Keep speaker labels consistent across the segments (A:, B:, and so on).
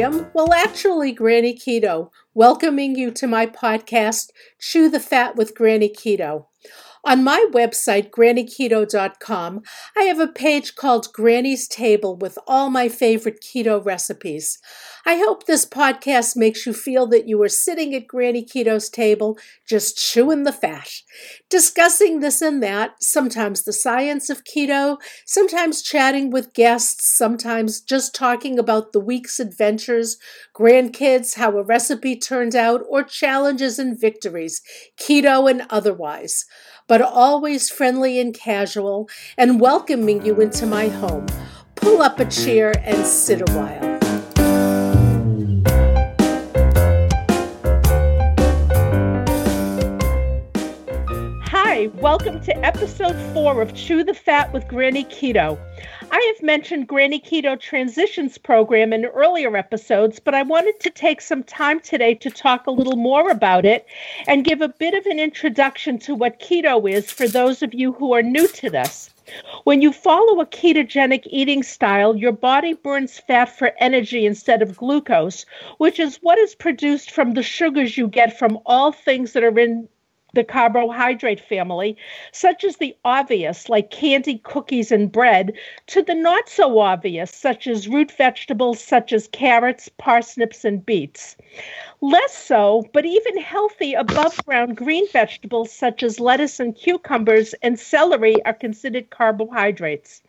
A: Miriam, well, actually, Granny Keto, welcoming you to my podcast, Chew the Fat with Granny Keto. On my website, grannyketo.com, I have a page called Granny's Table with all my favorite keto recipes. I hope this podcast makes you feel that you are sitting at Granny Keto's table, just chewing the fat, discussing this and that, sometimes the science of keto, sometimes chatting with guests, sometimes just talking about the week's adventures, grandkids, how a recipe turned out, or challenges and victories, keto and otherwise but always friendly and casual, and welcoming you into my home. Pull up a chair and sit a while. Hi, welcome to episode four of Chew the Fat with Granny Keto. I have mentioned Granny Keto Transitions program in earlier episodes, but I wanted to take some time today to talk a little more about it and give a bit of an introduction to what keto is for those of you who are new to this. When you follow a ketogenic eating style, your body burns fat for energy instead of glucose, which is what is produced from the sugars you get from all things that are in the carbohydrate family, such as the obvious, like candy, cookies, and bread, to the not so obvious, such as root vegetables such as carrots, parsnips, and beets. Less so, but even healthy above ground green vegetables such as lettuce and cucumbers and celery are considered carbohydrates.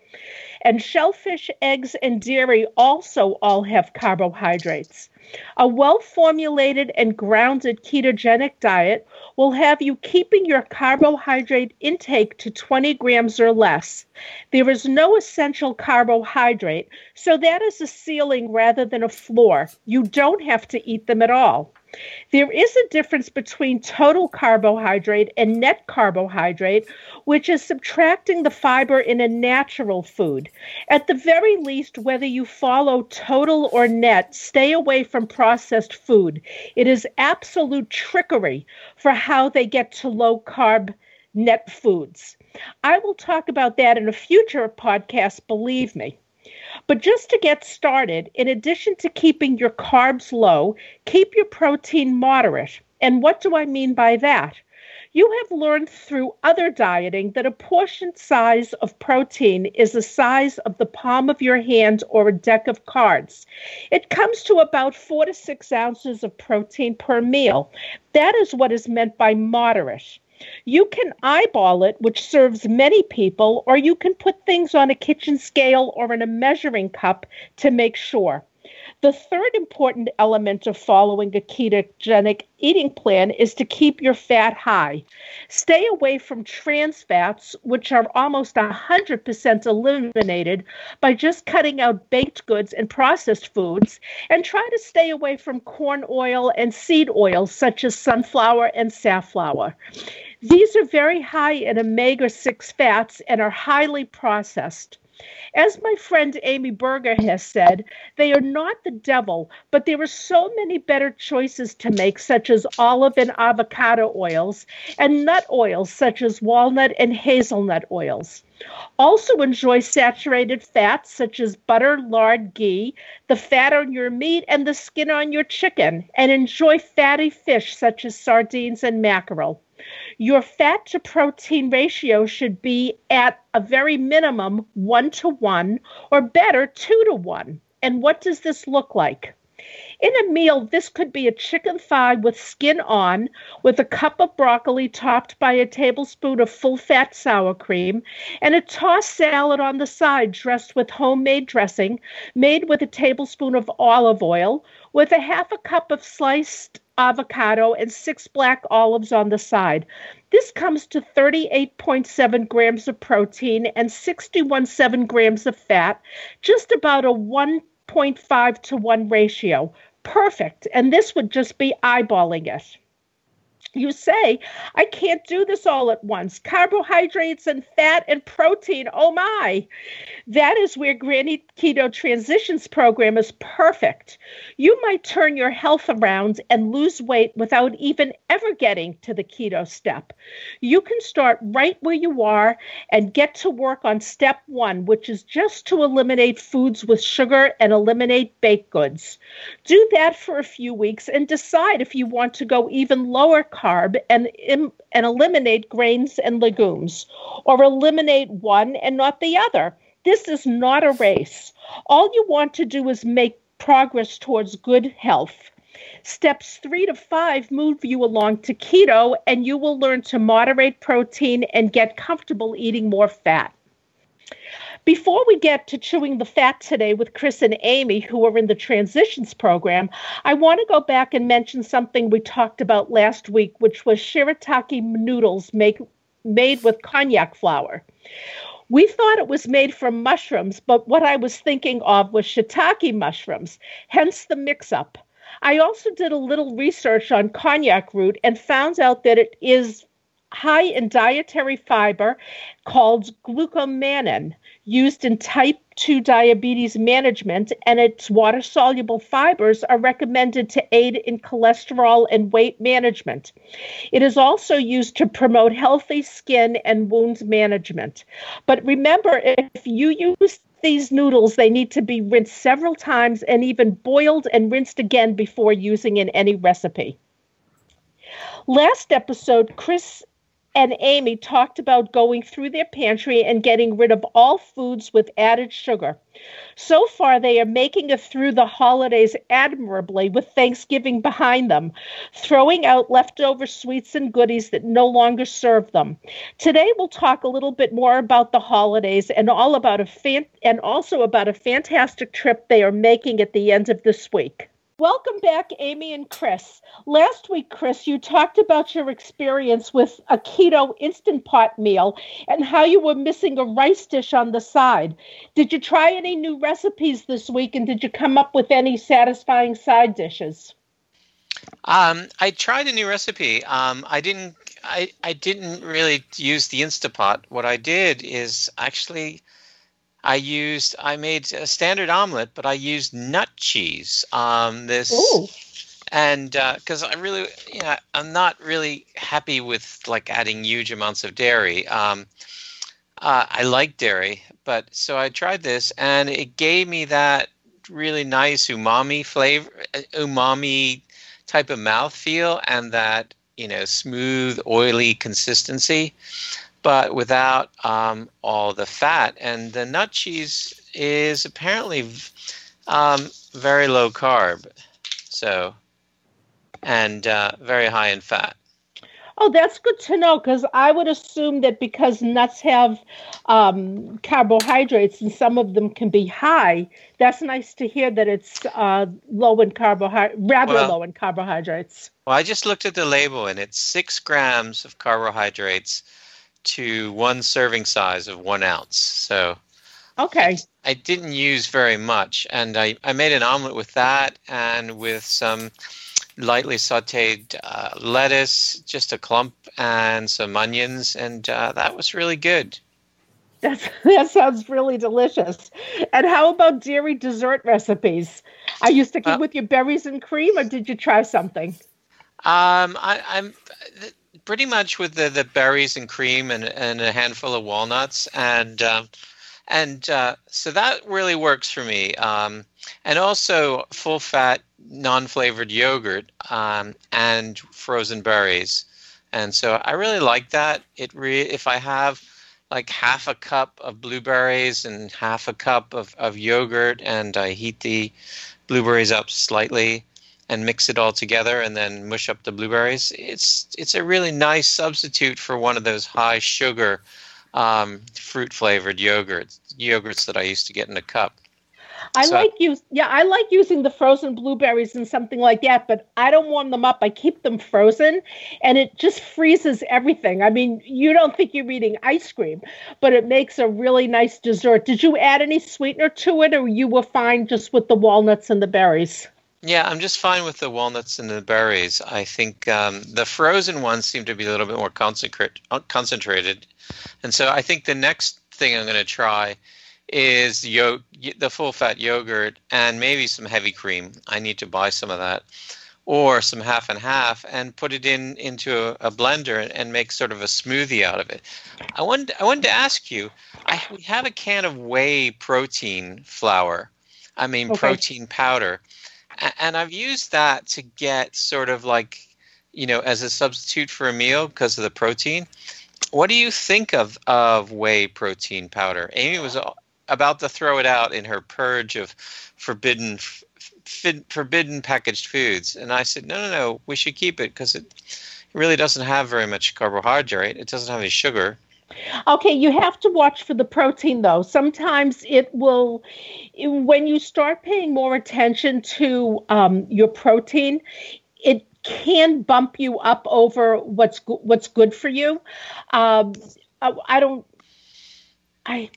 A: And shellfish, eggs, and dairy also all have carbohydrates. A well formulated and grounded ketogenic diet will have you keeping your carbohydrate intake to 20 grams or less. There is no essential carbohydrate, so that is a ceiling rather than a floor. You don't have to eat them at all. There is a difference between total carbohydrate and net carbohydrate, which is subtracting the fiber in a natural food. At the very least, whether you follow total or net, stay away from processed food. It is absolute trickery for how they get to low carb net foods. I will talk about that in a future podcast, believe me. But just to get started, in addition to keeping your carbs low, keep your protein moderate. And what do I mean by that? You have learned through other dieting that a portion size of protein is the size of the palm of your hand or a deck of cards. It comes to about four to six ounces of protein per meal. That is what is meant by moderate. You can eyeball it, which serves many people, or you can put things on a kitchen scale or in a measuring cup to make sure. The third important element of following a ketogenic eating plan is to keep your fat high. Stay away from trans fats, which are almost 100% eliminated by just cutting out baked goods and processed foods, and try to stay away from corn oil and seed oils such as sunflower and safflower. These are very high in omega 6 fats and are highly processed. As my friend Amy Berger has said, they are not the devil, but there are so many better choices to make, such as olive and avocado oils, and nut oils, such as walnut and hazelnut oils. Also, enjoy saturated fats such as butter, lard, ghee, the fat on your meat, and the skin on your chicken, and enjoy fatty fish such as sardines and mackerel. Your fat to protein ratio should be at a very minimum one to one, or better, two to one. And what does this look like? In a meal, this could be a chicken thigh with skin on, with a cup of broccoli topped by a tablespoon of full fat sour cream, and a tossed salad on the side dressed with homemade dressing made with a tablespoon of olive oil, with a half a cup of sliced avocado, and six black olives on the side. This comes to 38.7 grams of protein and 61.7 grams of fat, just about a 1.5 to 1 ratio. Perfect. And this would just be eyeballing it. You say, I can't do this all at once. Carbohydrates and fat and protein, oh my. That is where Granny Keto Transitions program is perfect. You might turn your health around and lose weight without even ever getting to the keto step. You can start right where you are and get to work on step one, which is just to eliminate foods with sugar and eliminate baked goods. Do that for a few weeks and decide if you want to go even lower carb and, and eliminate grains and legumes, or eliminate one and not the other. This is not a race. All you want to do is make progress towards good health. Steps three to five move you along to keto, and you will learn to moderate protein and get comfortable eating more fat. Before we get to chewing the fat today with Chris and Amy, who are in the transitions program, I want to go back and mention something we talked about last week, which was shirataki noodles make, made with konjac flour. We thought it was made from mushrooms, but what I was thinking of was shiitake mushrooms, hence the mix up. I also did a little research on konjac root and found out that it is high in dietary fiber called glucomannan used in type 2 diabetes management, and its water soluble fibers are recommended to aid in cholesterol and weight management. It is also used to promote healthy skin and wound management. But remember, if you use these noodles, they need to be rinsed several times and even boiled and rinsed again before using in any recipe. Last episode, Chris and Amy talked about going through their pantry and getting rid of all foods with added sugar. So far, they are making it through the holidays admirably with Thanksgiving behind them, throwing out leftover sweets and goodies that no longer serve them. Today, we'll talk a little bit more about the holidays and all about a fan- and also about a fantastic trip they are making at the end of this week. Welcome back, Amy and Chris. Last week, Chris, you talked about your experience with a keto instant pot meal and how you were missing a rice dish on the side. Did you try any new recipes this week and did you come up with any satisfying side dishes?
B: Um, I tried a new recipe. Um, I didn't. I, I didn't really use the Instapot. What I did is actually I used I made a standard omelet, but I used nut cheese. Um, this Ooh. and because uh, I really, you know, I'm not really happy with like adding huge amounts of dairy. Um, uh, I like dairy, but so I tried this, and it gave me that really nice umami flavor, uh, umami type of mouth feel, and that you know smooth, oily consistency but without um, all the fat. And the nut cheese is apparently um, very low carb, so and uh, very high in fat.
A: Oh, that's good to know because I would assume that because nuts have um, carbohydrates and some of them can be high, that's nice to hear that it's uh, low in carbohydrates, rather well, low in carbohydrates.
B: Well, I just looked at the label and it's six grams of carbohydrates to one serving size of one ounce. So
A: okay.
B: I, I didn't use very much, and I, I made an omelet with that and with some lightly sautéed uh, lettuce, just a clump, and some onions, and uh, that was really good.
A: That's, that sounds really delicious. And how about dairy dessert recipes? Are you sticking uh, with your berries and cream, or did you try something?
B: Um, I, I'm pretty much with the, the berries and cream and, and a handful of walnuts. And um, and uh, so that really works for me. Um, and also full fat non-flavored yogurt um, and frozen berries. And so i really like that. It re- if i have like half a cup of blueberries and half a cup of, of yogurt and i heat the blueberries up slightly and mix it all together and then mush up the blueberries. It's it's a really nice substitute for one of those high sugar um, fruit flavored yogurts yogurts that I used to get in a cup.
A: I so, like use yeah, I like using the frozen blueberries and something like that, but I don't warm them up. I keep them frozen and it just freezes everything. I mean, you don't think you're eating ice cream, but it makes a really nice dessert. Did you add any sweetener to it or you were fine just with the walnuts and the berries?
B: Yeah, I'm just fine with the walnuts and the berries. I think um, the frozen ones seem to be a little bit more concentrate, uh, concentrated, and so I think the next thing I'm going to try is yo- the full fat yogurt and maybe some heavy cream. I need to buy some of that or some half and half and put it in into a, a blender and, and, make sort of a smoothie out of it. I wanted I wanted to ask you. I we have a can of whey protein flour. I mean okay. protein powder, and I've used that to get sort of like you know as a substitute for a meal because of the protein. What do you think of of whey protein powder? Amy was about to throw it out in her purge of forbidden forbidden packaged foods. And I said, no, no, no, we should keep it because it really doesn't have very much carbohydrate. It doesn't have any sugar.
A: Okay, you have to watch for the protein though. Sometimes it will, when you start paying more attention to um, your protein, it can bump you up over what's what's good for you. Um, I don't I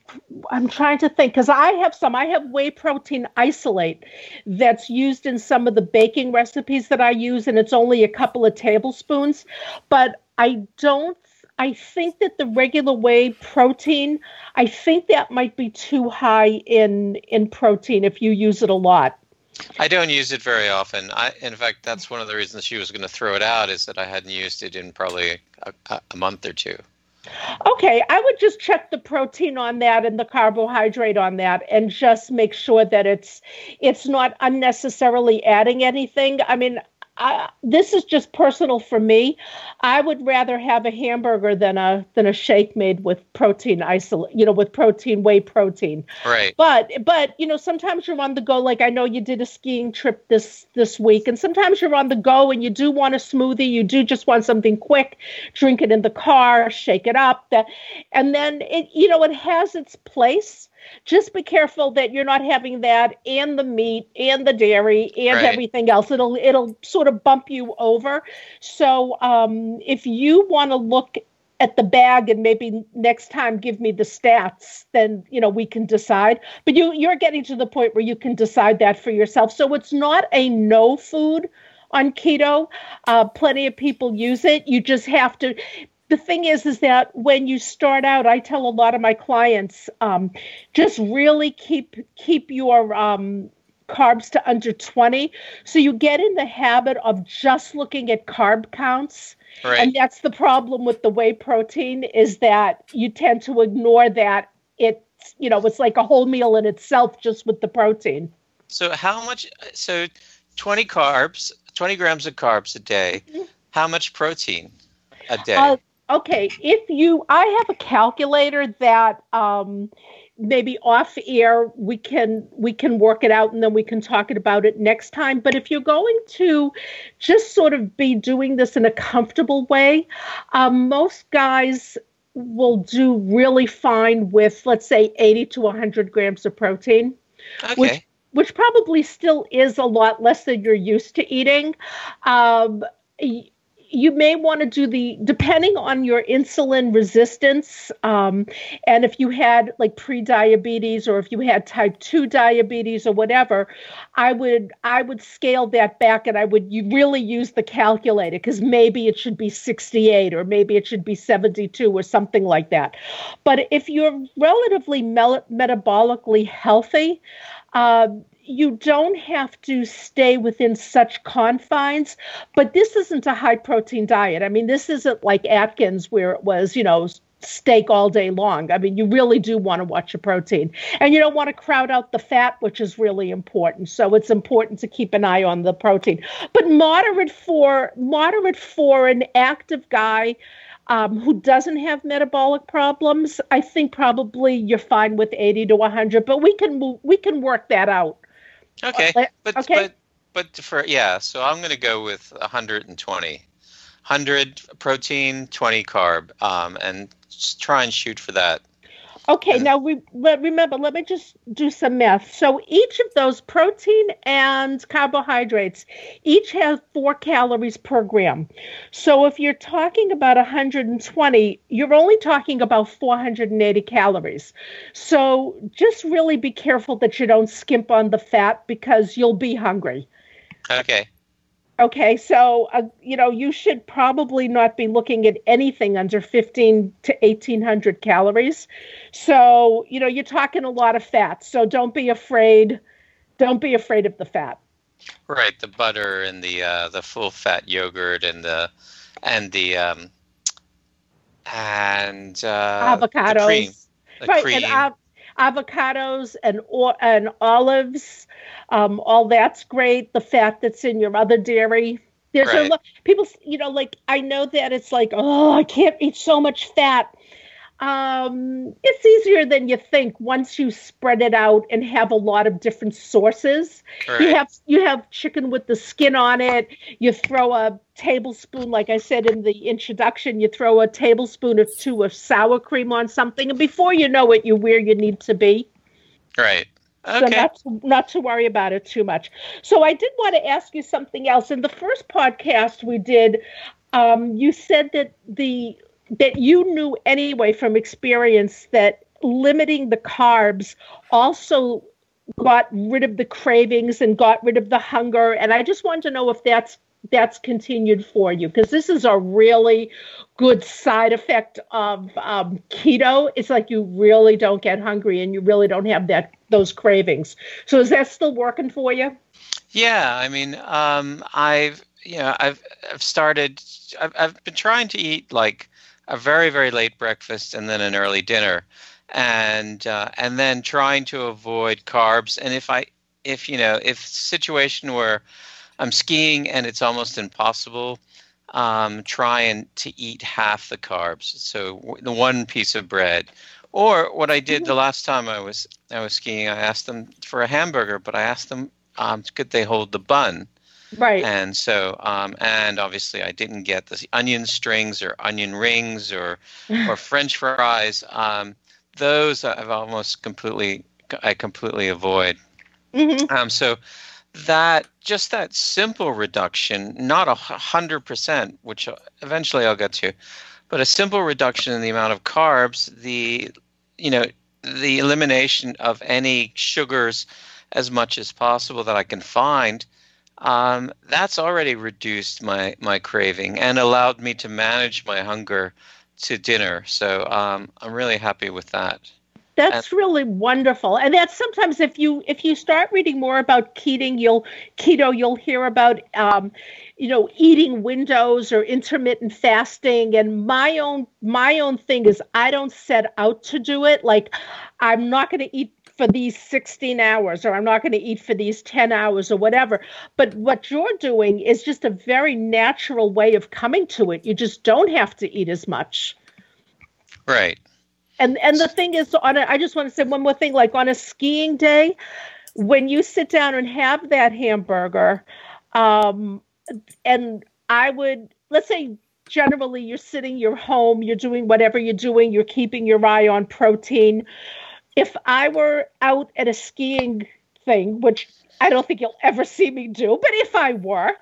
A: I'm trying to think because I have some. I have whey protein isolate that's used in some of the baking recipes that I use, and it's only a couple of tablespoons. But I don't. I think that the regular whey protein, I think that might be too high in in protein if you use it a lot.
B: I don't use it very often. I, in fact, that's one of the reasons she was going to throw it out is that I hadn't used it in probably a, a month or two.
A: Okay, I would just check the protein on that and the carbohydrate on that and just make sure that it's it's not unnecessarily adding anything. I mean, I, this is just personal for me. I would rather have a hamburger than a than a shake made with protein isolate, you know, with protein whey protein.
B: Right.
A: But but you know, sometimes you're on the go. Like I know you did a skiing trip this this week, and sometimes you're on the go and you do want a smoothie. You do just want something quick. Drink it in the car, shake it up. That, and then it you know it has its place just be careful that you're not having that and the meat and the dairy and right. everything else. It'll it'll sort of bump you over. So um, if you want to look at the bag and maybe next time give me the stats then you know we can decide but you you're getting to the point where you can decide that for yourself so it's not a no food on keto uh, plenty of people use it you just have to the thing is is that when you start out i tell a lot of my clients um, just really keep keep your um, carbs to under 20 so you get in the habit of just looking at carb counts. Right. and that's the problem with the whey protein is that you tend to ignore that. It's you know it's like a whole meal in itself just with the protein.
B: So how much so 20 carbs 20 grams of carbs a day. Mm-hmm. how much protein a day? Uh,
A: okay if you i have a calculator that um maybe off air we can we can work it out and then we can talk about it next time but if you're going to just sort of be doing this in a comfortable way um, most guys will do really fine with let's say 80 to 100 grams of protein
B: okay.
A: which which probably still is a lot less than you're used to eating um, you may want to do the depending on your insulin resistance um, and if you had like pre-diabetes or if you had type 2 diabetes or whatever i would i would scale that back and i would you really use the calculator because maybe it should be 68 or maybe it should be 72 or something like that. But if you're relatively metabolically healthy uh, you don't have to stay within such confines, but this isn't a high protein diet. I mean, this isn't like Atkins where it was, you know, steak all day long. I mean, you really do want to watch your protein. And you don't want to crowd out the fat, which is really important. So it's important to keep an eye on the protein. But moderate for moderate for an active guy um, who doesn't have metabolic problems, I think probably you're fine with 80 to 100, but we can we can work that out.
B: Okay, but okay. but but for yeah, so I'm going to go with 120, 100 protein, 20 carb, um, and try and shoot for that.
A: Okay, now we remember. Let me just do some math. So each of those protein and carbohydrates each have four calories per gram. So if you're talking about 120, you're only talking about 480 calories. So just really be careful that you don't skimp on the fat because you'll be hungry.
B: Okay.
A: Okay, so uh, you know you should probably not be looking at anything under 15 to 1800 calories. So you know you're talking a lot of fat. So don't be afraid. Don't be afraid of the fat.
B: Right, the butter and the uh, the full fat yogurt and the and the um, and uh,
A: avocados.
B: the cream, the
A: right,
B: cream.
A: and av- avocados and and olives. Um, all that's great. The fat that's in your other dairy. There's a lot. People, you know, like I know that it's like, oh, I can't eat so much fat. Um, it's easier than you think once you spread it out and have a lot of different sources.
B: right.
A: You have you have chicken with the skin on it. You throw a tablespoon, like I said in the introduction, you throw a tablespoon or two of sour cream on something, and before you know it, you're where you need to be.
B: right. Okay.
A: So not to, not to worry about it too much. So I did want to ask you something else. In the first podcast we did, um, you said that the that you knew anyway from experience that limiting the carbs also got rid of the cravings and got rid of the hunger. And I just wanted to know if that's that's continued for you because this is a really good side effect of um, keto. It's like you really don't get hungry and you really don't have that those cravings. So is that still working for you?
B: Yeah, I mean, um, I've you know, I've I've started. I've I've been trying to eat like a very very late breakfast and then an early dinner, and uh, and then trying to avoid carbs. And if I if you know if situation where I'm skiing and it's almost impossible, um, trying to eat half the carbs. So w- the one piece of bread. Or what I did the last time I was I was skiing, I asked them for a hamburger, but I asked them um, could they hold the bun?
A: Right.
B: And so, um, and obviously, I didn't get the onion strings or onion rings or or French fries. Um, those I've almost completely I completely avoid.
A: Mhm.
B: Um, so that just that simple reduction, not a hundred percent, which eventually I'll get to, but a simple reduction in the amount of carbs, the you know the elimination of any sugars as much as possible that I can find, um, that's already reduced my my craving and allowed me to manage my hunger to dinner. So um, I'm really happy with that.
A: That's really wonderful. And that's sometimes if you if you start reading more about keto, you'll keto, you'll hear about um, you know, eating windows or intermittent fasting. And my own my own thing is I don't set out to do it. Like I'm not gonna eat for these 16 hours or I'm not going to eat for these 10 hours or whatever. But what you're doing is just a very natural way of coming to it. You just don't have to eat as much.
B: Right.
A: And and the thing is on a, I just want to say one more thing like on a skiing day when you sit down and have that hamburger um and I would let's say generally you're sitting you're home you're doing whatever you're doing you're keeping your eye on protein if I were out at a skiing thing which I don't think you'll ever see me do, but if I were,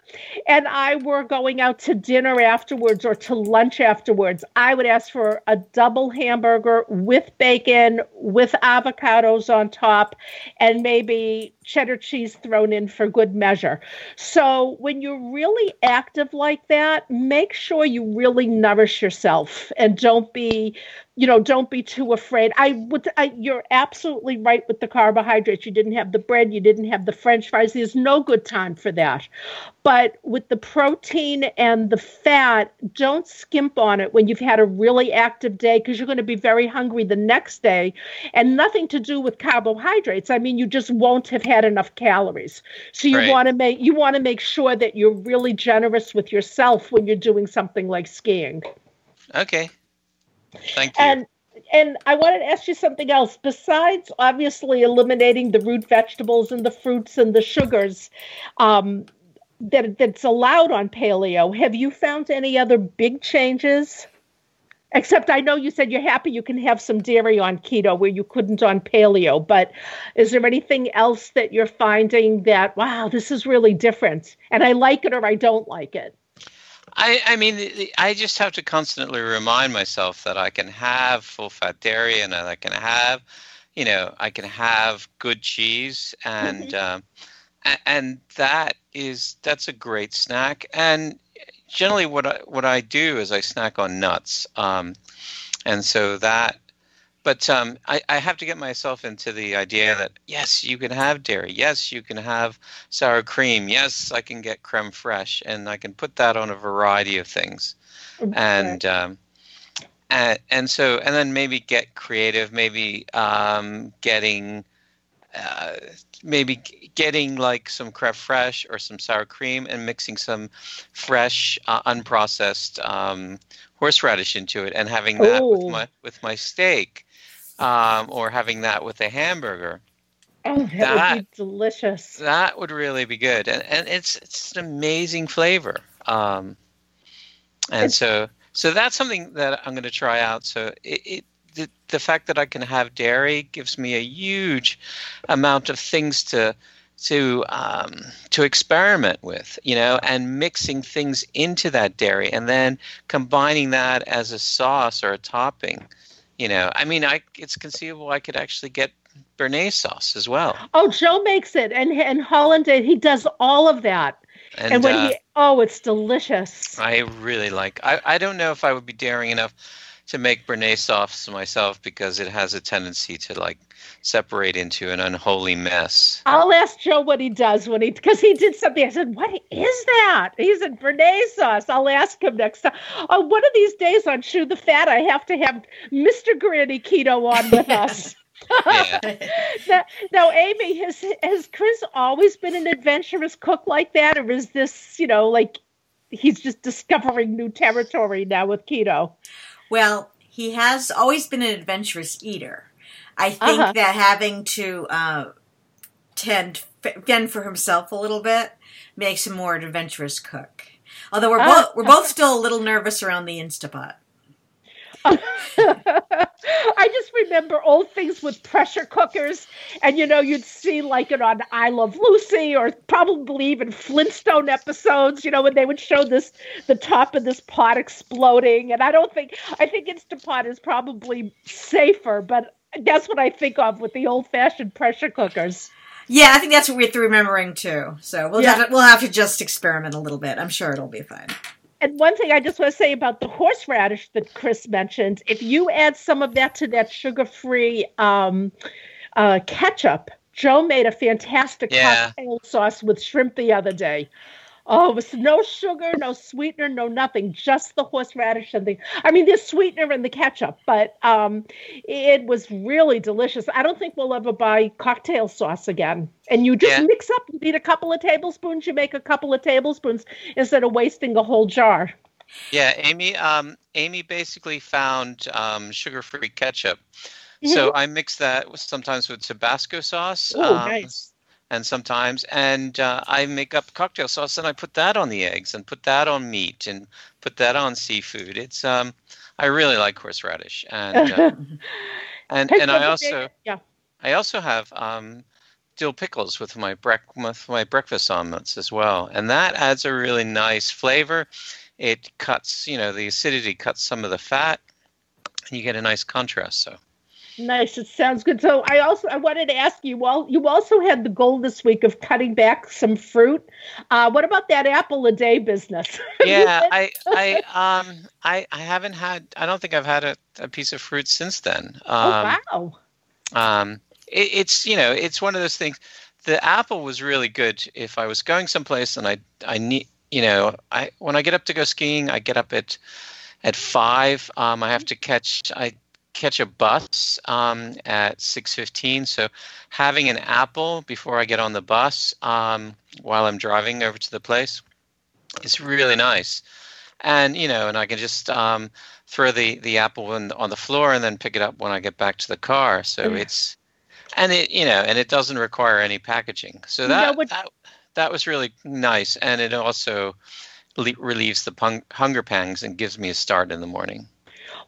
A: and I were going out to dinner afterwards or to lunch afterwards, I would ask for a double hamburger with bacon, with avocados on top, and maybe cheddar cheese thrown in for good measure. So when you're really active like that, make sure you really nourish yourself and don't be you know don't be too afraid i would I, you're absolutely right with the carbohydrates you didn't have the bread you didn't have the french fries there's no good time for that but with the protein and the fat don't skimp on it when you've had a really active day because you're going to be very hungry the next day and nothing to do with carbohydrates i mean you just won't have had enough calories so you
B: Right.
A: want to make you want to make sure that you're really generous with yourself when you're doing something like skiing
B: Okay. Thank you.
A: and and I wanted to ask you something else. Besides obviously eliminating the root vegetables and the fruits and the sugars um, that that's allowed on paleo, have you found any other big changes? Except I know you said you're happy you can have some dairy on keto where you couldn't on paleo, but is there anything else that you're finding that wow, this is really different and I like it or I don't like it?
B: I, I mean, I just have to constantly remind myself that I can have full fat dairy and I can have, you know, I can have good cheese and um, and that is that's a great snack. And generally, what I what I do is I snack on nuts, um, and so that. But um, I, I have to get myself into the idea that yes, you can have dairy. Yes, you can have sour cream. Yes, I can get creme fraiche, and I can put that on a variety of things. And um, and, and so and then maybe get creative maybe um, getting uh, maybe getting like some creme fraiche or some sour cream and mixing some fresh uh, unprocessed um, horseradish into it and having that Ooh. with my with my steak um, or having that with a hamburger
A: Oh, that, that, would be delicious.
B: That would really be good, and and it's it's an amazing flavor. Um, and it's, so so that's something that I'm going to try out. So it, it the, the fact that I can have dairy gives me a huge amount of things to to um, to experiment with, you know, and mixing things into that dairy, and then combining that as a sauce or a topping. You know, I mean, I it's conceivable I could actually get béarnaise sauce as well.
A: Oh, Joe makes it, and and Holland he does all of that. And, and when uh, he, oh, it's delicious.
B: I really like. I, I don't know if I would be daring enough to make béarnaise sauce myself because it has a tendency to like separate into an unholy mess.
A: I'll ask Joe what he does when he because he did something. I said, "What is that?" He said, "béarnaise sauce." I'll ask him next time. Oh, one of these days on Chew the Fat, I have to have Mr. Granny Keto on with us. now, now, Amy, has has Chris always been an adventurous cook like that, or is this, you know, like he's just discovering new territory now with keto?
C: Well, he has always been an adventurous eater. I think uh-huh. that having to uh, tend fend for himself a little bit makes him more an adventurous cook. Although we're uh, both we're both still a little nervous around the Instapot.
A: I just remember old things with pressure cookers, and you know, you'd see like it on I Love Lucy or probably even Flintstone episodes, you know, when they would show this the top of this pot exploding. And I don't think I think Instapot is probably safer, but that's what I think of with the old fashioned pressure cookers.
C: Yeah, I think that's what we're remembering too. So we'll yeah. have to, we'll have to just experiment a little bit. I'm sure it'll be fine.
A: And one thing I just want to say about the horseradish that Chris mentioned, if you add some of that to that sugar-free um, uh, ketchup, Joe made a fantastic yeah. cocktail sauce with shrimp the other day. Oh, it was no sugar, no sweetener, no nothing, just the horseradish and the. I mean, there's sweetener in the ketchup, but um, it was really delicious. I don't think we'll ever buy cocktail sauce again. And you just yeah. mix up. You need a couple of tablespoons. You make a couple of tablespoons instead of wasting a whole jar.
B: Yeah, Amy. Um, Amy basically found um, sugar-free ketchup. Mm-hmm. So I mix that with, sometimes with Tabasco sauce.
A: Oh, um, nice
B: and sometimes and uh, i make up cocktail sauce and i put that on the eggs and put that on meat and put that on seafood. It's um i really like horseradish and uh, and and i also yeah. I also have um dill pickles with my brec- with my breakfast omelets as well and that adds a really nice flavor. It cuts you know the acidity cuts some of the fat and you get a nice contrast so
A: Nice. It sounds good. So I also I wanted to ask you. Well, you also had the goal this week of cutting back some fruit. Uh, what about that apple a day business?
B: yeah, I I um I I haven't had. I don't think I've had a, a piece of fruit since then.
A: Oh, um, oh
B: wow. Um, it, it's you know it's one of those things. The apple was really good if I was going someplace and I I need you know I when I get up to go skiing I get up at at five. Um, I have to catch. I catch a bus um, at 6.15 so having an apple before i get on the bus um, while i'm driving over to the place is really nice. And you know and i can just um, throw the, the apple in, on the floor and then pick it up when i get back to the car. So mm. it's and it you know and it doesn't require any packaging. So that, what, that, that was really nice. And it also relieves the pung- hunger pangs and gives me a start in the morning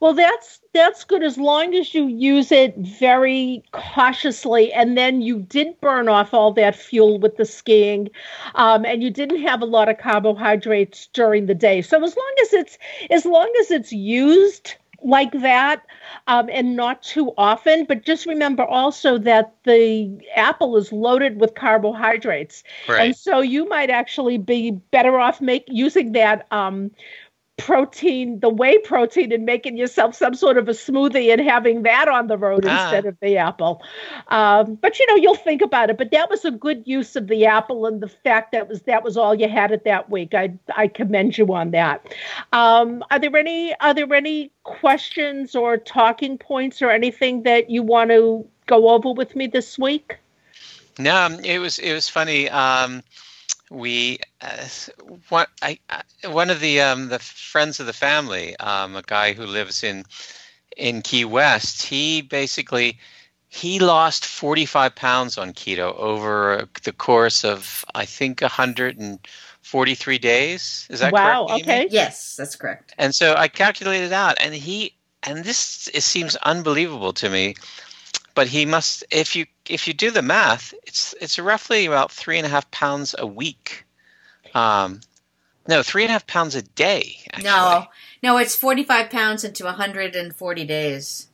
A: well, that's that's good as long as you use it very cautiously, and then you did burn off all that fuel with the skiing, um, and you didn't have a lot of carbohydrates during the day. So as long as it's as long as it's used like that um, and not too often. But just remember also that the apple is loaded with carbohydrates.
B: Right.
A: And so you might actually be better off make using that um, protein, the whey protein, and making yourself some sort of a smoothie and having that on the road
B: Ah.
A: instead of the apple. Um, but you know, you'll think about it. But that was a good use of the apple, and the fact that was that was all you had it that week. I I commend you on that. Um, are there any are there any questions or talking points or anything that you want to go over with me this week?
B: No, um, it was it was funny. Um, we uh, one I, I one of the um, the friends of the family, um, a guy who lives in in Key West. He basically he lost 45 pounds on keto over the course of I think 143 days. Is that
A: wow.
B: correct? Amy?
A: Okay.
C: Yes, that's correct.
B: And so I calculated out, and he and this it seems unbelievable to me, but he must if you if you do the math, it's it's roughly about three and a half pounds a week. Um, no, three and a half pounds a day. Actually.
C: No, no, it's forty-five pounds into hundred and forty days.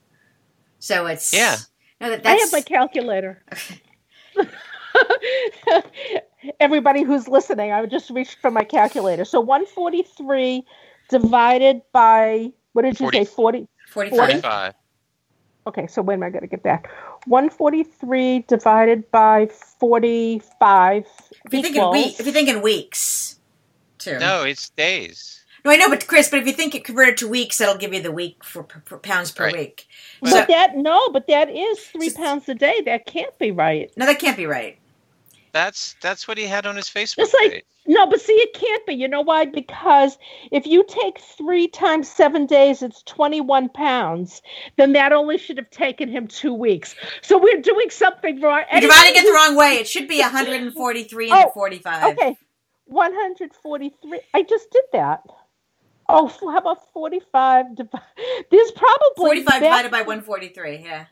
C: So it's
B: Yeah.
C: No, that,
A: I have my calculator. Everybody who's listening, I just reached for my calculator. So 143 divided by what did you
B: 40.
A: say? 40.
C: forty-five.
B: Forty-five.
A: Okay, so when am I going to get that? 143 divided by 45
C: If you think in week, if you think in weeks, too.
B: No, it's days.
C: No, I know, but Chris, but if you think it converted to weeks, that'll give you the week for, per per- pounds per
B: Right.
C: week.
A: but
C: So,
A: that no, but that is three
C: Just-
A: pounds a day. That can't be right.
C: no, that can't be right.
B: That's that's what he had on his Facebook
A: It's like-
B: page.
A: No, but see, it can't be. You know why? Because if you take three times seven days, it's 21 pounds. Then that only should have taken him two weeks. So we're doing something wrong.
C: You're dividing it the wrong way. It should be 143 into
A: Oh,
C: 45.
A: Okay, 143. I just did that. Oh, f- how about 45? Divi- There's probably
C: 45 divided by 143. Yeah.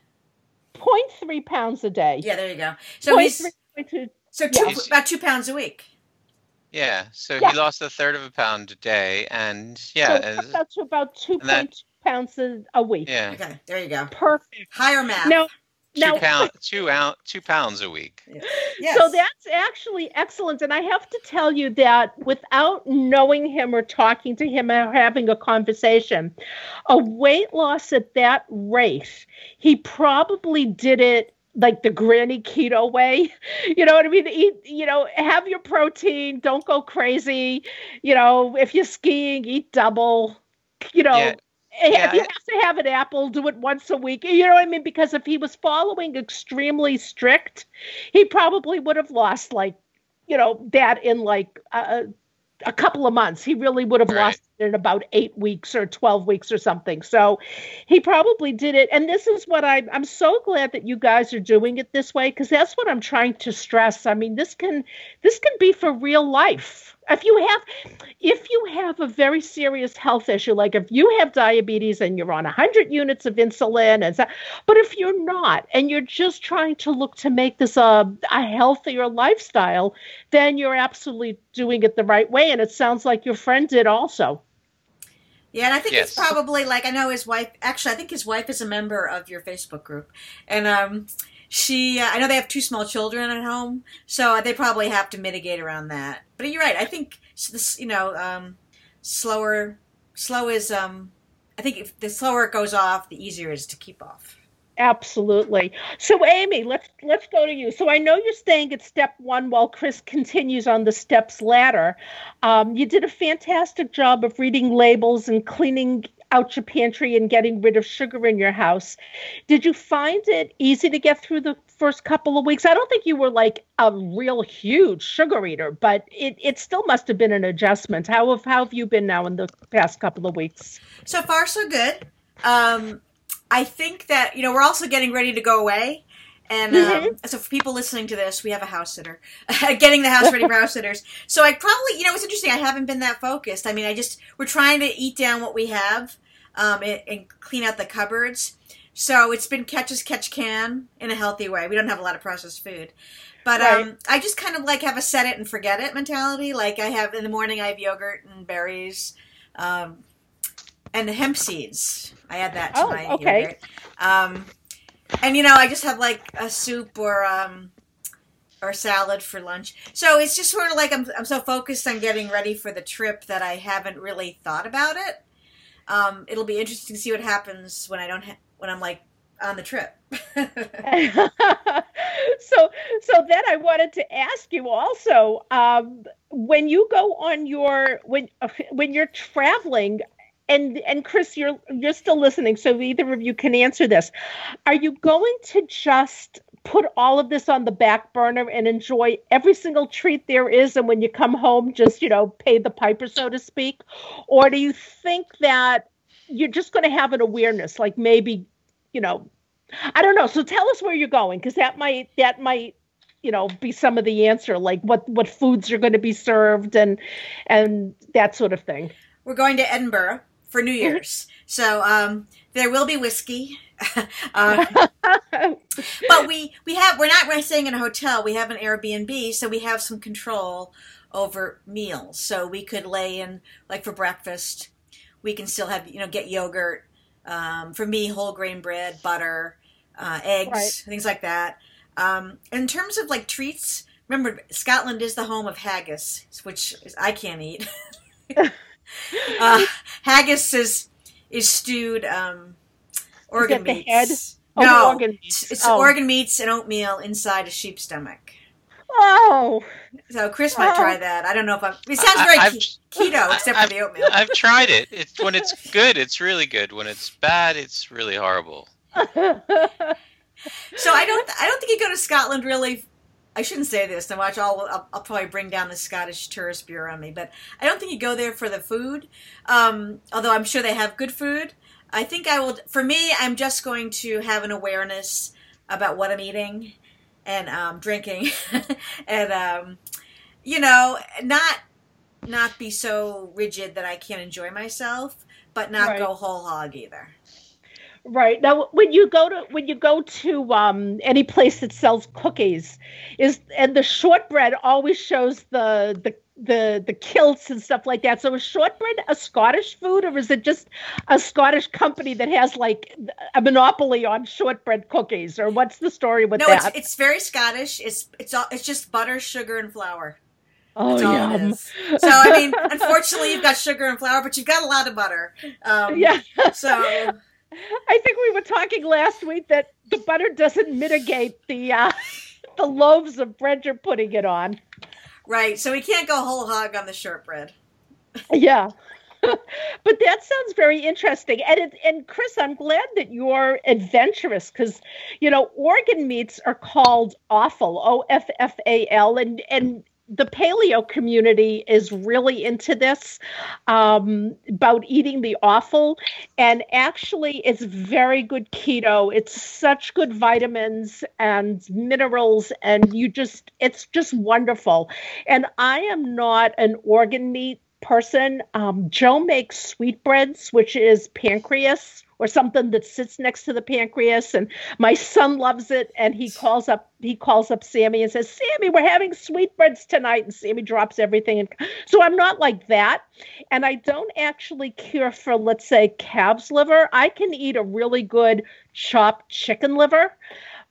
A: 0.3 pounds a day.
C: Yeah, there you go. So he's
A: 0.3, 0.2.
C: so two,
B: He's-
C: about two pounds a week.
B: Yeah, so
A: Yeah.
B: he lost a third of a pound a day, and yeah,
A: so uh,
B: and-
A: it comes out about 2.2
B: that-
A: pounds a, a week.
B: yeah,
C: Okay, there you go.
A: Perfect.
C: Higher math.
A: No.
B: two
A: now,
B: pound, two out, two pounds a week.
C: Yes.
A: So that's actually excellent. And I have to tell you that without knowing him or talking to him or having a conversation, a weight loss at that rate, he probably did it like the granny keto way. You know what I mean? Eat, you know, have your protein, don't go crazy. You know, if you're skiing, eat double. You know,
B: Yeah.
A: Eh,
B: if
A: you have to have an apple, do it once a week. You know what I mean? Because if he was following extremely strict, he probably would have lost like, you know, that in like a, a couple of months. He really would have
B: Right.
A: lost it in about eight weeks or 12 weeks or something. So he probably did it. And this is what I, I'm so glad that you guys are doing it this way because that's what I'm trying to stress. I mean, this can, this can be for real life. If you have, if you have a very serious health issue, like if you have diabetes and you're on 100 units of insulin, and so, but if you're not and you're just trying to look to make this a, a healthier lifestyle, then you're absolutely doing it the right way. And it sounds like your friend did also.
C: Yeah, and I think
B: Yes.
C: he's probably like I know his wife. Actually, I think his wife is a member of your Facebook group, and um, she. Uh, I know they have two small children at home, so they probably have to mitigate around that. But you're right. I think this. You know, um, slower. Slow is. Um, I think if the slower it goes off, the easier it is to keep off.
A: Absolutely. So, Amy, let's let's go to you. So, I know you're staying at step one while Chris continues on the steps ladder. Um, you did a fantastic job of reading labels and cleaning out your pantry and getting rid of sugar in your house. Did you find it easy to get through the first couple of weeks? I don't think you were like a real huge sugar eater, but it, it still must have been an adjustment. How have how have you been now in the past couple of weeks?
C: So far, so good. Um, I think that you know we're also getting ready to go away, and um, so for people listening to this, we have a house sitter, getting the house ready for house sitters. So I probably, you know, it's interesting. I haven't been that focused. I mean, I just we're trying to eat down what we have, um, and, and clean out the cupboards. So it's been catch as catch can in a healthy way. We don't have a lot of processed food. But
A: Right.
C: um, I just kind of like have a set it and forget it mentality. Like I have in the morning, I have yogurt and berries. Um, and hemp seeds. I add that to
A: Oh,
C: my
A: okay.
C: yogurt. And you know, I just have like a soup or um, or salad for lunch. So it's just sort of like I'm I'm so focused on getting ready for the trip that I haven't really thought about it. Um, it'll be interesting to see what happens when I don't ha- when I'm like on the trip.
A: so so then I wanted to ask you also um, when you go on your when when you're traveling and and Chris you're you're still listening so either of you can answer this are you going to just put all of this on the back burner and enjoy every single treat there is and when you come home just you know pay the piper so to speak or do you think that you're just going to have an awareness like maybe you know I don't know. So tell us where you're going because that might that might you know be some of the answer, like what what foods are going to be served and and that sort of thing.
C: We're going to Edinburgh for New Year's, so um, there will be whiskey. uh, but we we have we're not staying in a hotel. We have an Airbnb, so we have some control over meals. So we could lay in like for breakfast. We can still have you know get yogurt. Um, for me, whole grain bread, butter, uh, eggs,
A: Right.
C: things like that. Um, in terms of like treats, remember Scotland is the home of haggis, which is, I can't eat. uh, haggis is is stewed um, organ
A: the
C: meats.
A: head? Oh,
C: no,
A: organ
C: it's,
A: meats.
C: it's
A: Oh.
C: organ meats and oatmeal inside a sheep's stomach.
A: Oh,
C: So Chris might
A: Oh.
C: try that. I don't know if I'm. It sounds
B: I-
C: very
B: I've-
C: keto, except for
B: I've-
C: the oatmeal.
B: I've tried it. It's when it's good, it's really good. When it's bad, it's really horrible.
C: So I don't. I don't think you go to Scotland really. I shouldn't say this. Now watch. I'll, I'll, I'll probably bring down the Scottish Tourist Bureau on me. But I don't think you go there for the food. Um, although I'm sure they have good food. I think I will. For me, I'm just going to have an awareness about what I'm eating and um, drinking, and um, you know, not not be so rigid that I can't enjoy myself, but not
A: Right.
C: go whole hog either.
A: Right now when you go to when you go to um, any place that sells cookies, is and the shortbread always shows the the the the kilts and stuff like that. So is shortbread a Scottish food, or is it just a Scottish company that has like a monopoly on shortbread cookies, or what's the story with
C: No,
A: that?
C: it's it's very Scottish. It's it's all it's just butter, sugar, and flour.
A: oh,
C: That's all it
A: yum.
C: So I mean, unfortunately, you've got sugar and flour, but you've got a lot of butter. Um,
A: yeah.
C: So
A: I think we were talking last week that the butter doesn't mitigate the uh, the loaves of bread you're putting it on.
C: right. So we can't go whole hog on the shortbread.
A: Yeah. but that sounds very interesting. And it, and Chris, I'm glad that you're adventurous because you know organ meats are called offal, O F F A L, and and the paleo community is really into this um, about eating the offal, and actually, it's very good keto. It's such good vitamins and minerals, and you just it's just wonderful. And I am not an organ meat person. Um, Joe makes sweetbreads, which is pancreas or something that sits next to the pancreas, and my son loves it. And he calls up he calls up Sammy and says, "Sammy, we're having sweetbreads tonight." And Sammy drops everything, and so I'm not like that. And I don't actually care for, let's say, calf's liver. I can eat a really good chopped chicken liver,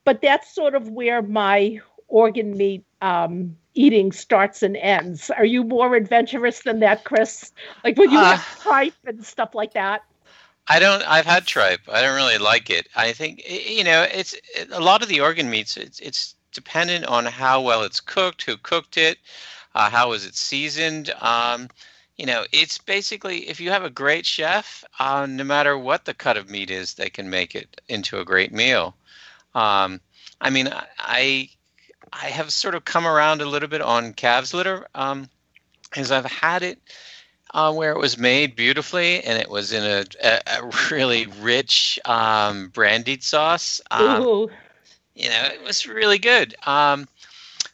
A: but that's sort of where my organ meat um, eating starts and ends. Are you more adventurous than that, Chris? Like when you
B: Uh,
A: have tripe and stuff like that?
B: I don't. I've had tripe. I don't really like it. I think you know it's it, a lot of the organ meats. It's it's dependent on how well it's cooked, who cooked it, uh, how is it seasoned. Um, you know, it's basically if you have a great chef, uh, no matter what the cut of meat is, they can make it into a great meal. Um, I mean, I- I I have sort of come around a little bit on calves litter, um, because I've had it uh, where it was made beautifully and it was in a, a, a really rich um, brandied sauce. Um,
A: Ooh,
B: you know, it was really good. Um,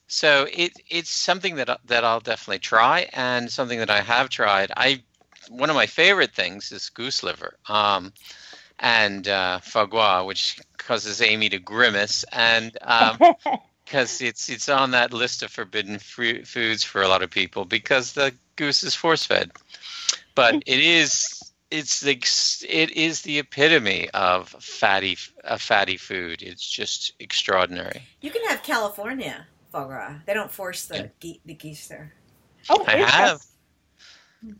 B: so it it's something that that I'll definitely try and something that I have tried. I one of my favorite things is goose liver um, and uh, foie gras, which causes Amy to grimace and. Um, because it's it's on that list of forbidden fru- foods for a lot of people because the goose is force fed. But it is it's the it is the epitome of fatty a fatty food. It's just extraordinary.
C: You can have California foie gras. They don't force the ge- the geese there.
A: Oh,
B: I have.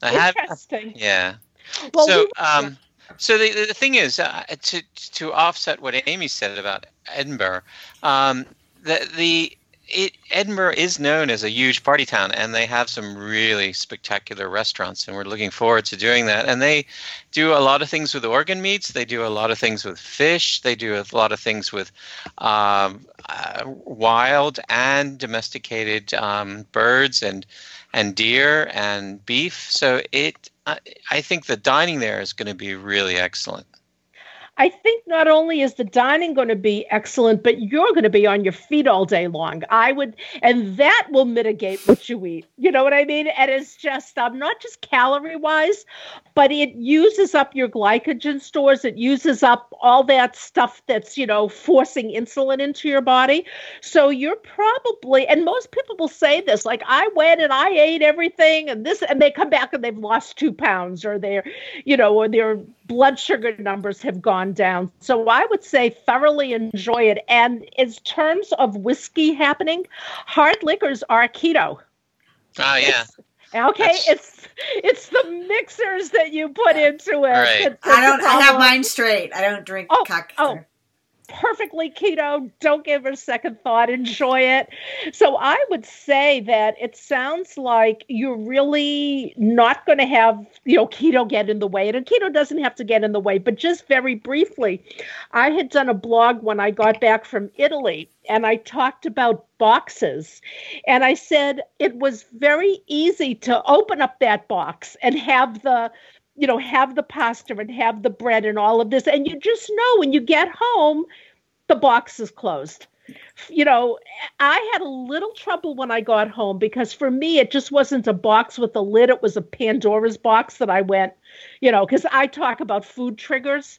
B: I have.
A: Interesting.
B: Yeah.
A: Well,
B: so,
A: we-
B: um, so the the thing is uh, to to offset what Amy said about Edinburgh, um, the the it Edinburgh is known as a huge party town, and they have some really spectacular restaurants, and we're looking forward to doing that. And they do a lot of things with organ meats. They do a lot of things with fish. They do a lot of things with um, uh, wild and domesticated um, birds and and deer and beef. So it, I, I think the dining there is going to be really excellent.
A: I think not only is the dining going to be excellent, but you're going to be on your feet all day long. I would, and that will mitigate what you eat. You know what I mean? And it's just um, not just calorie wise, but it uses up your glycogen stores. It uses up all that stuff that's, you know, forcing insulin into your body. So you're probably, and most people will say this, like, I went and I ate everything and this, and they come back and they've lost two pounds or they're, you know, or their blood sugar numbers have gone down. So I would say thoroughly enjoy it. And in terms of whiskey happening, hard liquors are keto.
B: Oh yeah.
A: Okay,
B: That's-
A: it's it's the mixers that you put into it.
B: Right.
C: I don't. I have mine straight. I don't drink
A: Oh,
C: cock.
A: oh. Perfectly keto. Don't give a second thought. Enjoy it. So I would say that it sounds like you're really not going to have, you know, keto get in the way. And keto doesn't have to get in the way, but just very briefly, I had done a blog when I got back from Italy and I talked about boxes. And I said it was very easy to open up that box and have the you know, have the pasta and have the bread and all of this. And you just know when you get home, the box is closed. You know, I had a little trouble when I got home because for me, it just wasn't a box with a lid. It was a Pandora's box that I went, you know, because I talk about food triggers.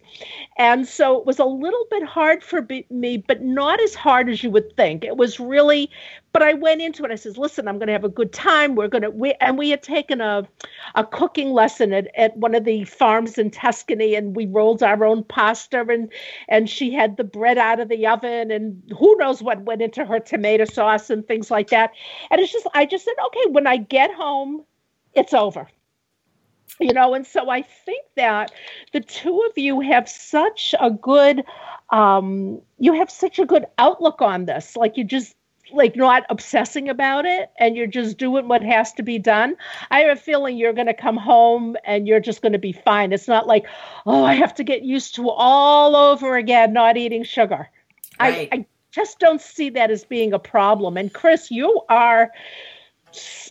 A: And so it was a little bit hard for me, but not as hard as you would think. It was really, but I went into it. I says, listen, I'm going to have a good time. We're going to, we, and we had taken a, a cooking lesson at, at one of the farms in Tuscany and we rolled our own pasta and, and she had the bread out of the oven and who knows what went into her tomato sauce and things like that. And it's just, I just said, okay, when I get home, it's over you know and so i think that the two of you have such a good um you have such a good outlook on this like you just like not obsessing about it and you're just doing what has to be done. I have a feeling you're going to come home and you're just going to be fine. It's not like oh i have to get used to all over again not eating sugar.
C: Right.
A: I, I just don't see that as being a problem. And chris you are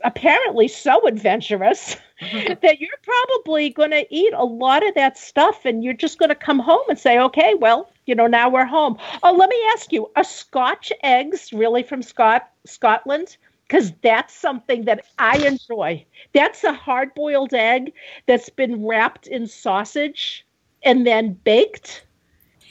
A: apparently so adventurous mm-hmm. that you're probably going to eat a lot of that stuff and you're just going to come home and say okay well you know now we're home. Oh let me ask you are scotch eggs really from scot scotland? Because that's something that i enjoy. That's a hard boiled egg that's been wrapped in sausage and then baked.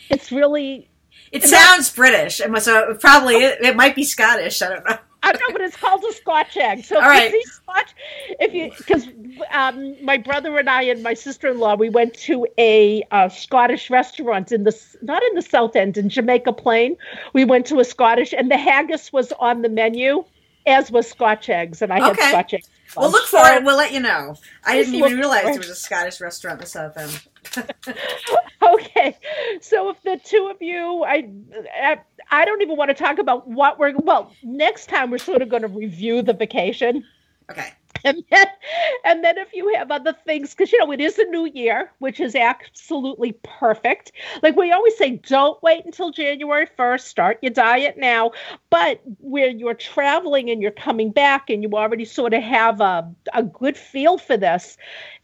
A: It's really
C: It sounds British, and so uh, probably oh. it, it might be Scottish. I don't know.
A: I know, but it's called a Scotch egg. So if
C: All right.
A: you see Scotch, if you because um, my brother and I and my sister-in-law we went to a uh, Scottish restaurant in the not in the South End in Jamaica Plain. We went to a Scottish, and the haggis was on the menu, as was Scotch eggs, and I had Scotch eggs.
C: We'll look for it. We'll let you know. I didn't even realize
A: it.
C: there was a Scottish restaurant in South End.
A: okay so if the two of you i I- i don't even want to talk about what we're well next time we're sort of going to review the vacation
C: Okay.
A: and then, and then if you have other things because you know it is a new year which is absolutely perfect. Like we always say don't wait until january 1st start your diet now. But where you're traveling and you're coming back and you already sort of have a, a good feel for this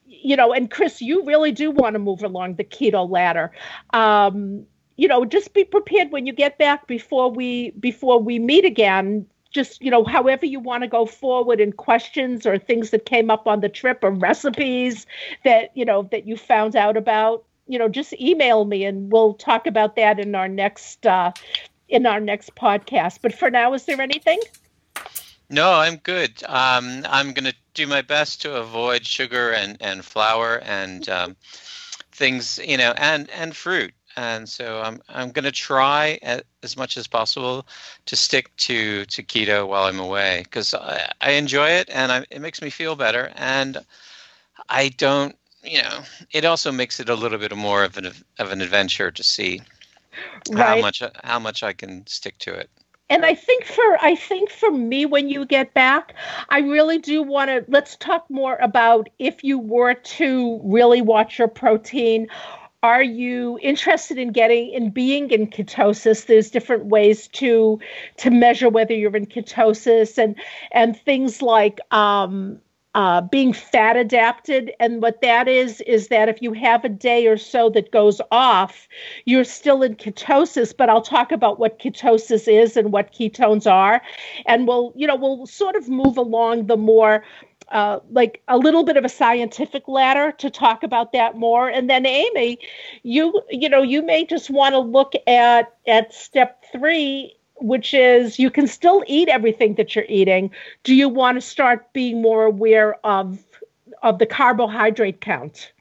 A: you know and chris you really do want to move along the keto ladder. Um you know just be prepared when you get back before we before we meet again just you know however you want to go forward in questions or things that came up on the trip or recipes that you know that you found out about you know just email me and we'll talk about that in our next uh in our next podcast but for now is there anything
B: No, I'm good. Um, I'm gonna do my best to avoid sugar and and flour and um, things, you know, and and fruit. And so I'm I'm going to try as much as possible to stick to to keto while I'm away because I, I enjoy it and I, it makes me feel better and I don't you know it also makes it a little bit more of an of an adventure to see right. how much how much I can stick to it
A: and I think for I think for me when you get back, I really do want to let's talk more about if you were to really watch your protein. Are you interested in getting in being in ketosis? There's different ways to to measure whether you're in ketosis and and things like um, uh, being fat adapted. And what that is, is that if you have a day or so that goes off, you're still in ketosis. But I'll talk about what ketosis is and what ketones are. And we'll, you know, we'll sort of move along the more uh, like a little bit of a scientific ladder to talk about that more. And then Amy, you you know you may just want to look at at step three which is you can still eat everything that you're eating. Do you want to start being more aware of of the carbohydrate count?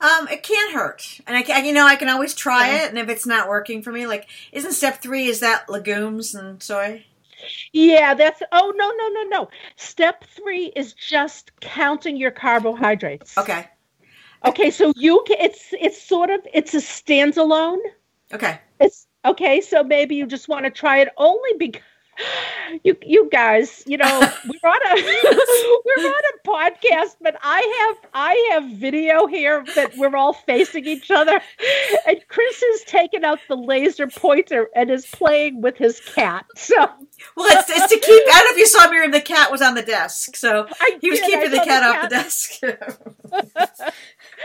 C: Um, it can't hurt, and I can, you know, I can always try yeah. it. And if it's not working for me, like, isn't step three is that legumes and soy?
A: Yeah, that's. Oh no, no, no, no. Step three is just counting your carbohydrates.
C: Okay.
A: Okay, so you can. It's it's sort of it's a standalone.
C: Okay.
A: It's Okay, so maybe you just want to try it only because you you guys, you know, we're on a we're on a podcast, but I have I have video here that we're all facing each other, and Chris has taken out the laser pointer and is playing with his cat. So
C: well, it's, it's to keep. I don't know if you saw Miriam. The cat was on the desk, so he was did, keeping the cat, off the desk.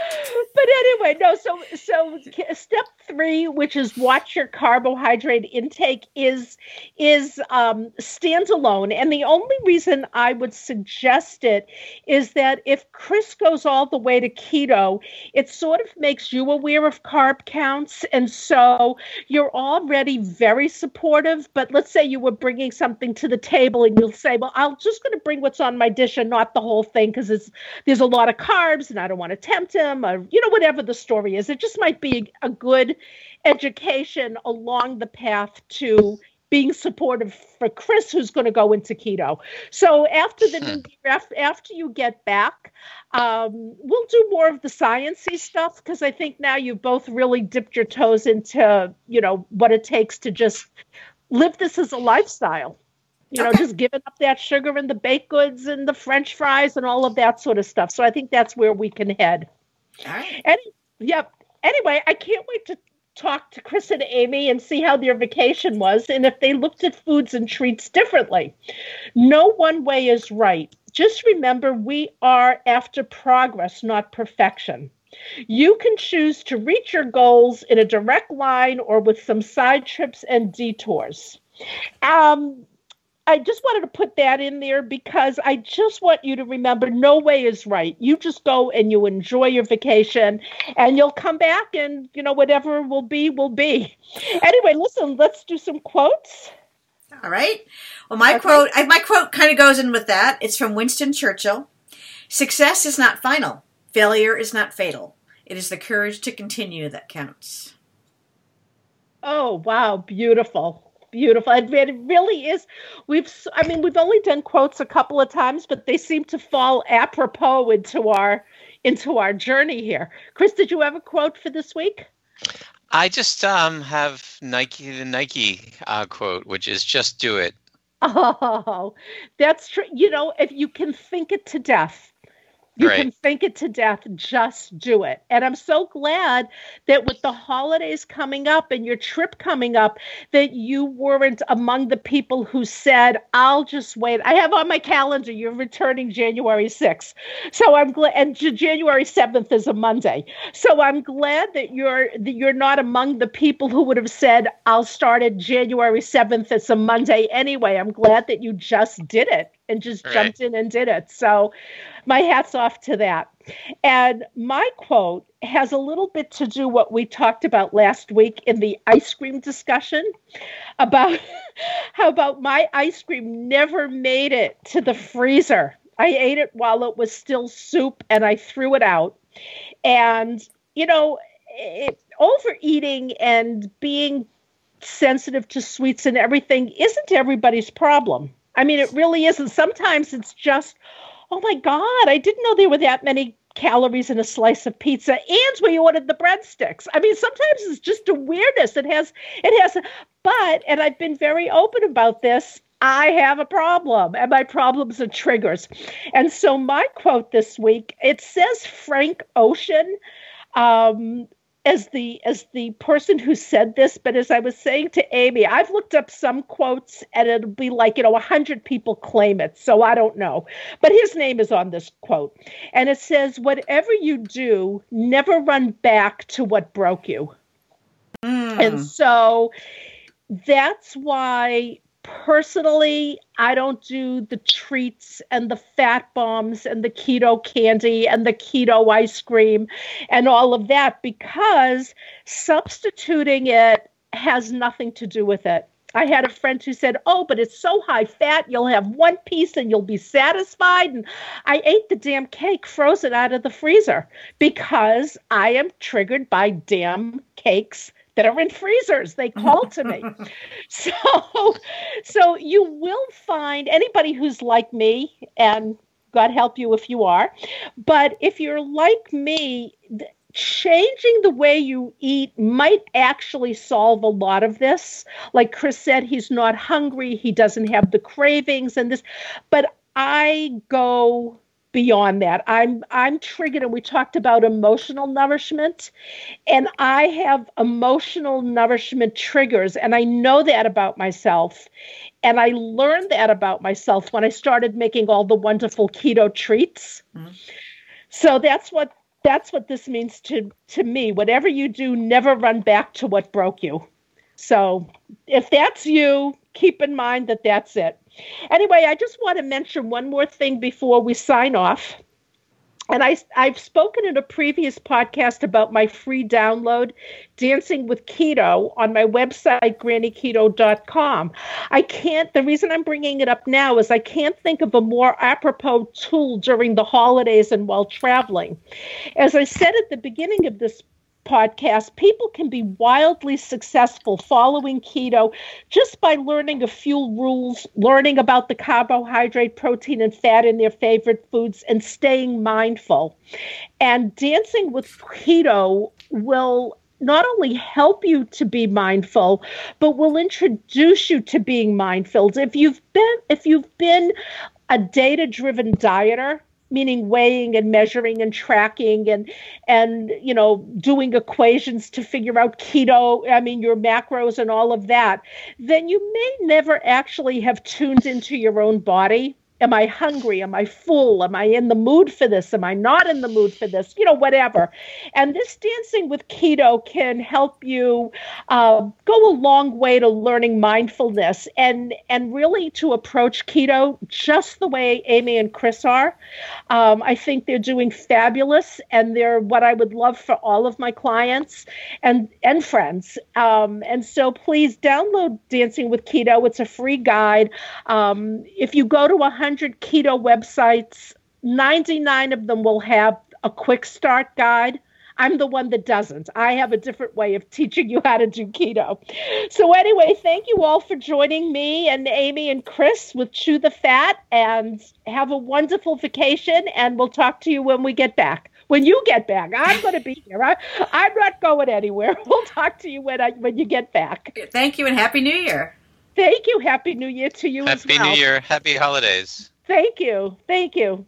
A: but anyway, no. So so step three, which is watch your carbohydrate intake, is is um, standalone, and the only reason I would suggest it is that if Chris goes all the way to keto, it sort of makes you aware of carb counts, and so you're already very supportive. But let's say you were bringing something to the table, and you'll say, "Well, I'm just going to bring what's on my dish and not the whole thing because there's a lot of carbs, and I don't want to tempt him." or you know whatever the story is it just might be a good education along the path to being supportive for Chris, who's going to go into keto. So after the new year, after you get back, um, we'll do more of the sciency stuff because I think now you've both really dipped your toes into you know what it takes to just live this as a lifestyle. You know, okay. just giving up that sugar and the baked goods and the French fries and all of that sort of stuff. So I think that's where we can head.
C: All right.
A: Any, yep. Anyway, I can't wait to talk to Chris and Amy and see how their vacation was and if they looked at foods and treats differently. No one way is right. Just remember, we are after progress, not perfection. You can choose to reach your goals in a direct line or with some side trips and detours. Um, I just wanted to put that in there because I just want you to remember no way is right. You just go and you enjoy your vacation and you'll come back and, you know, whatever will be, will be. Anyway, listen, let's do some quotes.
C: All right. Well, my okay. quote, my quote kind of goes in with that. It's from Winston Churchill. Success is not final. Failure is not fatal. It is the courage to continue that counts.
A: Oh, wow. Beautiful beautiful. It, it really is. We've, I mean, we've only done quotes a couple of times, but they seem to fall apropos into our into our journey here. Chris, did you have a quote for this week?
B: I just um, have Nike the Nike uh, quote, which is "Just do it."
A: Oh, that's true. You know, if you can think it to death, you right. can think it to death, just do it. And I'm so glad that with the holidays coming up and your trip coming up, that you weren't among the people who said, I'll just wait. I have on my calendar, you're returning January 6th. So I'm glad, and January 7th is a Monday. So I'm glad that you're, that you're not among the people who would have said, I'll start at January 7th. It's a Monday anyway. I'm glad that you just did it and just right. jumped in and did it. So my hat's off to that. And my quote has a little bit to do what we talked about last week in the ice cream discussion about how about my ice cream never made it to the freezer I ate it while it was still soup and I threw it out. And, you know, it, overeating and being sensitive to sweets and everything isn't everybody's problem. I mean, it really isn't. Sometimes it's just, oh my God, I didn't know there were that many calories in a slice of pizza and we ordered the breadsticks. I mean, sometimes it's just a weirdness. It has, it has, but, and I've been very open about this. I have a problem, and my problems are triggers. And so, my quote this week it says Frank Ocean, um, as the as the person who said this but as i was saying to amy i've looked up some quotes and it'll be like you know 100 people claim it so i don't know but his name is on this quote and it says whatever you do never run back to what broke you mm. and so that's why personally, I don't do the treats and the fat bombs and the keto candy and the keto ice cream and all of that because substituting it has nothing to do with it. I had a friend who said, Oh, but it's so high fat, you'll have one piece and you'll be satisfied. And I ate the damn cake frozen out of the freezer because I am triggered by damn cakes that are in freezers. They call to me. so, so you will find anybody who's like me, and God help you if you are, but if you're like me, changing the way you eat might actually solve a lot of this. Like Chris said, he's not hungry, he doesn't have the cravings and this, but I go beyond that. I'm I'm triggered and we talked about emotional nourishment and I have emotional nourishment triggers and I know that about myself. And I learned that about myself when I started making all the wonderful keto treats. Mm-hmm. So that's what that's what this means to to me. Whatever you do, never run back to what broke you. So if that's you, keep in mind that that's it. Anyway, I just want to mention one more thing before we sign off. And I, I've spoken in a previous podcast about my free download, Dancing with Keto, on my website, grannyketo.com. I can't, the reason I'm bringing it up now is I can't think of a more apropos tool during the holidays and while traveling. As I said at the beginning of this podcast, people can be wildly successful following keto just by learning a few rules, learning about the carbohydrate, protein, and fat in their favorite foods, and staying mindful. And dancing with keto will not only help you to be mindful but will introduce you to being mindful if you've been if you've been a data driven dieter meaning weighing and measuring and tracking and and you know doing equations to figure out keto i mean your macros and all of that then you may never actually have tuned into your own body Am I hungry? Am I full? Am I in the mood for this? Am I not in the mood for this? You know, whatever. And this dancing with keto can help you uh, go a long way to learning mindfulness and and really to approach keto just the way Amy and Chris are. Um, I think they're doing fabulous, and they're what I would love for all of my clients and and friends. Um, and so, please download Dancing with Keto. It's a free guide. Um, if you go to a 100 keto websites, 99 of them will have a quick start guide. I'm the one that doesn't. I have a different way of teaching you how to do keto. So, anyway, thank you all for joining me and Amy and Chris with Chew the Fat and have a wonderful vacation. And we'll talk to you when we get back. When you get back, I'm going to be here. I, I'm not going anywhere. We'll talk to you when I, when you get back.
C: Thank you and Happy New Year.
A: Thank you. Happy New Year to you
B: Happy
A: as well.
B: Happy New Year. Happy holidays.
A: Thank you. Thank you.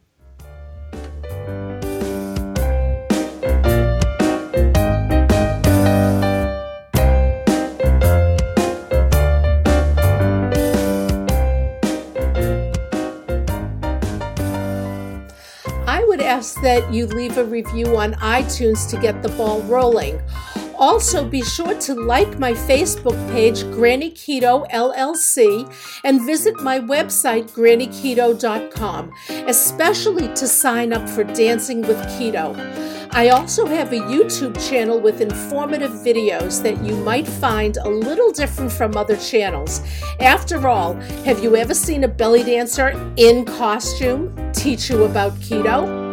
A: I would ask that you leave a review on iTunes to get the ball rolling. Also, be sure to like my Facebook page, Granny Keto LLC, and visit my website, grannyketo.com, especially to sign up for Dancing with Keto. I also have a YouTube channel with informative videos that you might find a little different from other channels. After all, have you ever seen a belly dancer in costume teach you about keto?